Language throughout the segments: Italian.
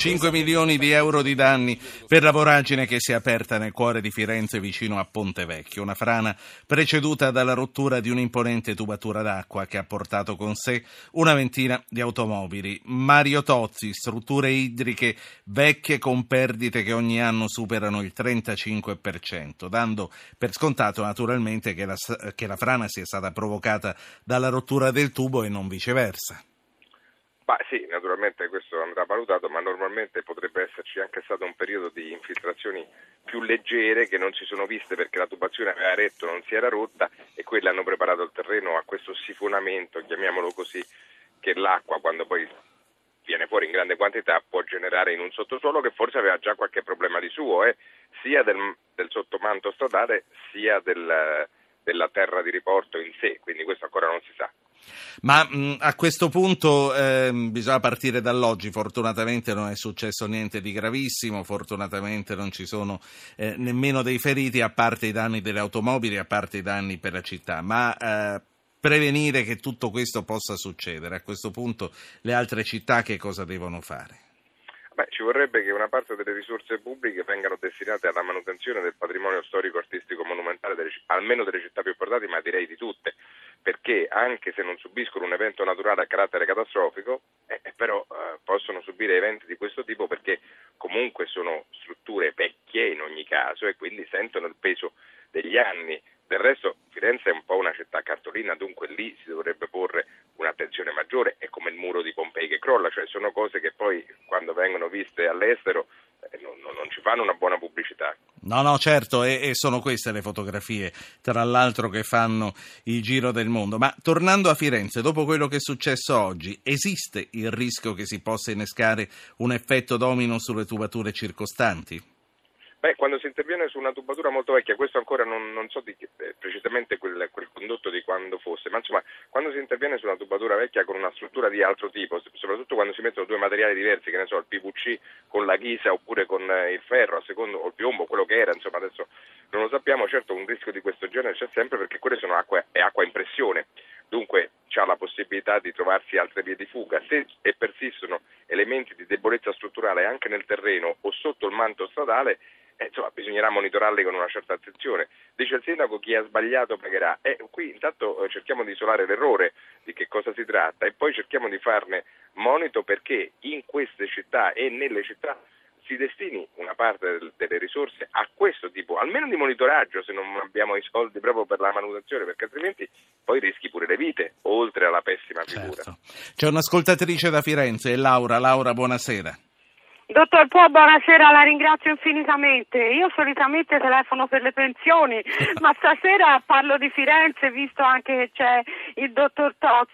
5 milioni di euro di danni per la voragine che si è aperta nel cuore di Firenze vicino a Ponte Vecchio, una frana preceduta dalla rottura di un'imponente tubatura d'acqua che ha portato con sé una ventina di automobili. Mario Tozzi, strutture idriche vecchie con perdite che ogni anno superano il 35%, dando per scontato naturalmente che la, che la frana sia stata provocata dalla rottura del tubo e non viceversa. Ma sì, naturalmente questo andrà valutato, ma normalmente potrebbe esserci anche stato un periodo di infiltrazioni più leggere che non si sono viste perché la tubazione aveva retto, non si era rotta e quelle hanno preparato il terreno a questo sifonamento, chiamiamolo così, che l'acqua quando poi viene fuori in grande quantità può generare in un sottosuolo che forse aveva già qualche problema di suo, eh, sia del, del sottomanto stradale sia del, della terra di riporto in sé, quindi questo ancora non si sa. Ma mh, a questo punto eh, bisogna partire dall'oggi, fortunatamente non è successo niente di gravissimo, fortunatamente non ci sono eh, nemmeno dei feriti a parte i danni delle automobili, a parte i danni per la città, ma eh, prevenire che tutto questo possa succedere, a questo punto le altre città che cosa devono fare? Ci vorrebbe che una parte delle risorse pubbliche vengano destinate alla manutenzione del patrimonio storico, artistico, monumentale, delle, almeno delle città più importanti, ma direi di tutte perché anche se non subiscono un evento naturale a carattere catastrofico, eh, eh, però eh, possono subire eventi di questo tipo perché comunque sono strutture vecchie in ogni caso e quindi sentono il peso degli anni. Del resto Firenze è un po' una città cartolina, dunque lì si dovrebbe porre un'attenzione maggiore, è come il muro di Pompei che crolla, cioè sono cose che poi quando vengono viste all'estero eh, non, non, ci fanno una buona pubblicità. No, no, certo, e, e, sono queste le fotografie, tra l'altro, che fanno il giro del mondo. Ma tornando a Firenze, dopo quello che è successo oggi, esiste il rischio che si possa innescare un effetto domino sulle tubature circostanti? Beh, quando si interviene su una tubatura molto vecchia, questo ancora non, non so di, eh, precisamente quel, quel, condotto di quando fosse, ma insomma, interviene su una tubatura vecchia con una struttura di altro tipo, soprattutto quando si mettono due materiali diversi, che ne so, il PVC con la ghisa oppure con eh, il ferro, a secondo, o il piombo, quello che era, insomma, adesso non lo sappiamo, certo un rischio di questo genere c'è sempre perché quelle sono acqua, è acqua in pressione, dunque c'è la possibilità di trovarsi altre vie di fuga. Se e persistono elementi di debolezza strutturale anche nel terreno o sotto il manto stradale, eh, insomma, bisognerà monitorarli con una certa attenzione. Dice il sindaco chi ha sbagliato pagherà. Eh, qui intanto eh, cerchiamo di isolare l'errore di che cosa si tratta e poi cerchiamo di farne monito perché in queste città e nelle città si destini una parte delle risorse a questo tipo, almeno di monitoraggio se non abbiamo i soldi proprio per la manutenzione, perché altrimenti poi rischi pure le vite, oltre alla pessima figura. Certo. C'è un'ascoltatrice da Firenze, Laura. Laura, buonasera. Dottor Po, buonasera, la ringrazio infinitamente. Io solitamente telefono per le pensioni, ma stasera parlo di Firenze, visto anche che c'è il dottor Tozzi.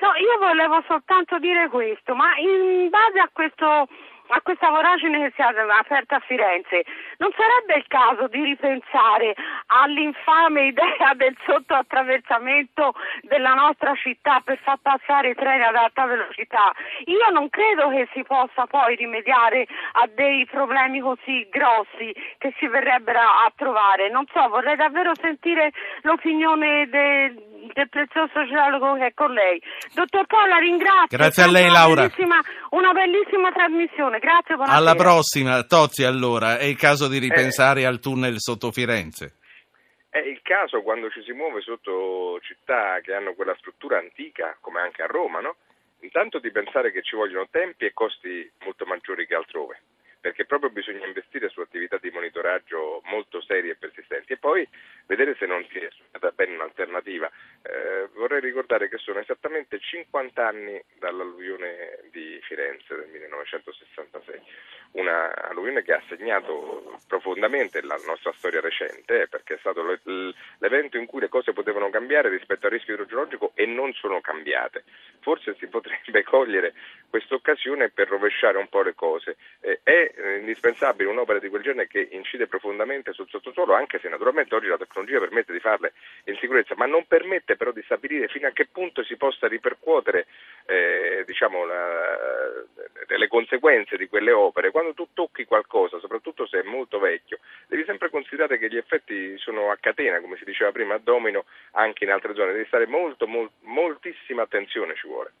No, io volevo soltanto dire questo, ma in base a questo a questa voragine che si è aperta a Firenze, non sarebbe il caso di ripensare all'infame idea del sottoattraversamento della nostra città per far passare i treni ad alta velocità? Io non credo che si possa poi rimediare a dei problemi così grossi che si verrebbero a trovare. Non so, vorrei davvero sentire l'opinione del del prezioso geologo che è con lei. Dottor Polla, ringrazio. Grazie a lei, Laura. Una bellissima, una bellissima trasmissione. Grazie, buonasera. Alla prossima. Tozzi, allora, è il caso di ripensare eh. al tunnel sotto Firenze. È il caso quando ci si muove sotto città che hanno quella struttura antica, come anche a Roma, no? Intanto di pensare che ci vogliono tempi e costi molto maggiori che altrove perché proprio bisogna investire su attività di monitoraggio molto serie e persistenti e poi vedere se non si è studiata bene un'alternativa. Eh, vorrei ricordare che sono esattamente 50 anni dall'alluvione di Firenze del 1966, una alluvione che ha segnato profondamente la nostra storia recente eh, perché è stato l'evento in cui le cose potevano cambiare rispetto al rischio idrogeologico e non sono cambiate. Forse si potrebbe cogliere questa occasione per rovesciare un po' le cose. Eh, è eh, indispensabile un'opera di quel genere che incide profondamente sul sottosuolo, anche se naturalmente oggi la tecnologia permette di farle in sicurezza, ma non permette però di stabilire fino a che punto si possa ripercuotere eh, diciamo, la, le conseguenze di quelle opere. Quando tu tocchi qualcosa, soprattutto se è molto vecchio, devi sempre considerare che gli effetti sono a catena, come si diceva prima, a domino anche in altre zone. Devi stare molto, molt, moltissima attenzione ci vuole.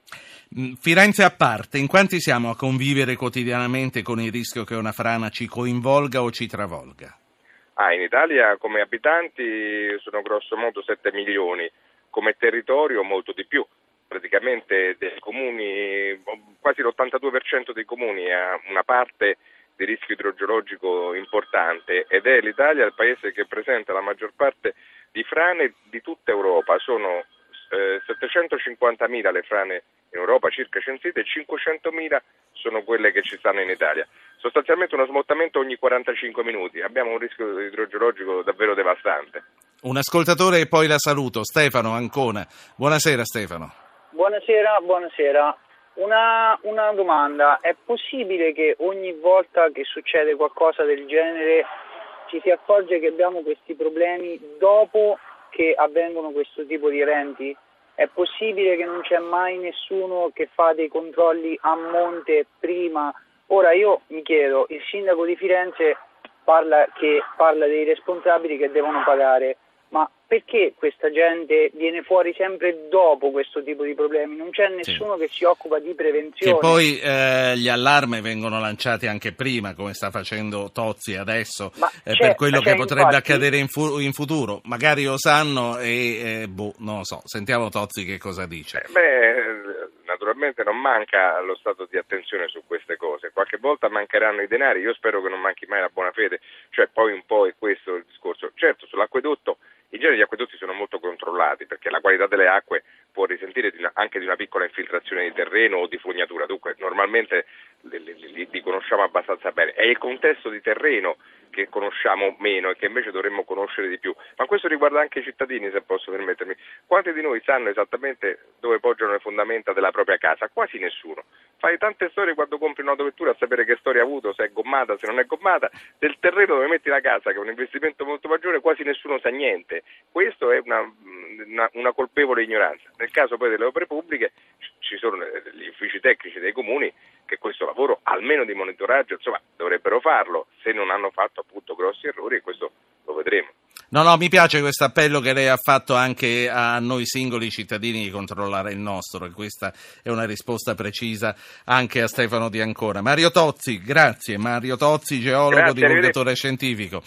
Mm, Firenze a parte, in quanti siamo a convivere quotidianamente con il rischio che una frana ci coinvolga o ci travolga? Ah, in Italia come abitanti sono grosso modo 7 milioni, come territorio molto di più. Praticamente comuni, quasi l'82% dei comuni ha una parte di rischio idrogeologico importante ed è l'Italia il paese che presenta la maggior parte di frane di tutta Europa. Sono eh, 750.000 le frane in Europa circa censite e 500.000 sono quelle che ci stanno in Italia. Sostanzialmente uno smottamento ogni 45 minuti, abbiamo un rischio idrogeologico davvero devastante. Un ascoltatore e poi la saluto, Stefano Ancona. Buonasera Stefano. Buonasera, buonasera. Una, una domanda, è possibile che ogni volta che succede qualcosa del genere ci si accorge che abbiamo questi problemi dopo che avvengono questo tipo di eventi? È possibile che non c'è mai nessuno che fa dei controlli a monte prima? Ora io mi chiedo, il sindaco di Firenze parla, che, parla dei responsabili che devono pagare, ma perché questa gente viene fuori sempre dopo questo tipo di problemi? Non c'è nessuno sì. che si occupa di prevenzione. Che poi eh, gli allarmi vengono lanciati anche prima, come sta facendo Tozzi adesso, eh, per quello che potrebbe infatti... accadere in, fu- in, futuro. Magari lo sanno e, eh, boh, non lo so. Sentiamo Tozzi che cosa dice. Eh, beh, naturalmente non manca lo stato di attenzione su queste cose. Qualche volta mancheranno i denari, io spero che non manchi mai la buona fede, cioè poi un po' è questo il discorso. Certo, sull'acquedotto in genere gli acquedotti sono molto controllati perché la qualità delle acque può risentire di una, anche di una piccola infiltrazione di terreno o di fognatura, dunque normalmente li, li, li conosciamo abbastanza bene. È il contesto di terreno che conosciamo meno e che invece dovremmo conoscere di più. Ma questo riguarda anche i cittadini, se posso permettermi. Quanti di noi sanno esattamente dove poggiano le fondamenta della propria casa? Quasi nessuno. Fai tante storie quando compri un'autovettura a sapere che storia ha avuto, se è gommata, se non è gommata. Del terreno dove metti la casa, che è un investimento molto maggiore, quasi nessuno sa niente. Questo è una, una, una colpevole ignoranza. Nel caso poi delle opere pubbliche ci sono gli uffici tecnici dei comuni che questo lavoro, almeno di monitoraggio, insomma, dovrebbero farlo, se non hanno fatto appunto grossi errori e questo lo vedremo. No, no, mi piace questo appello che lei ha fatto anche a noi singoli cittadini di controllare il nostro e questa è una risposta precisa anche a Stefano Di Ancona. Mario Tozzi, grazie. Mario Tozzi, geologo, grazie, divulgatore scientifico.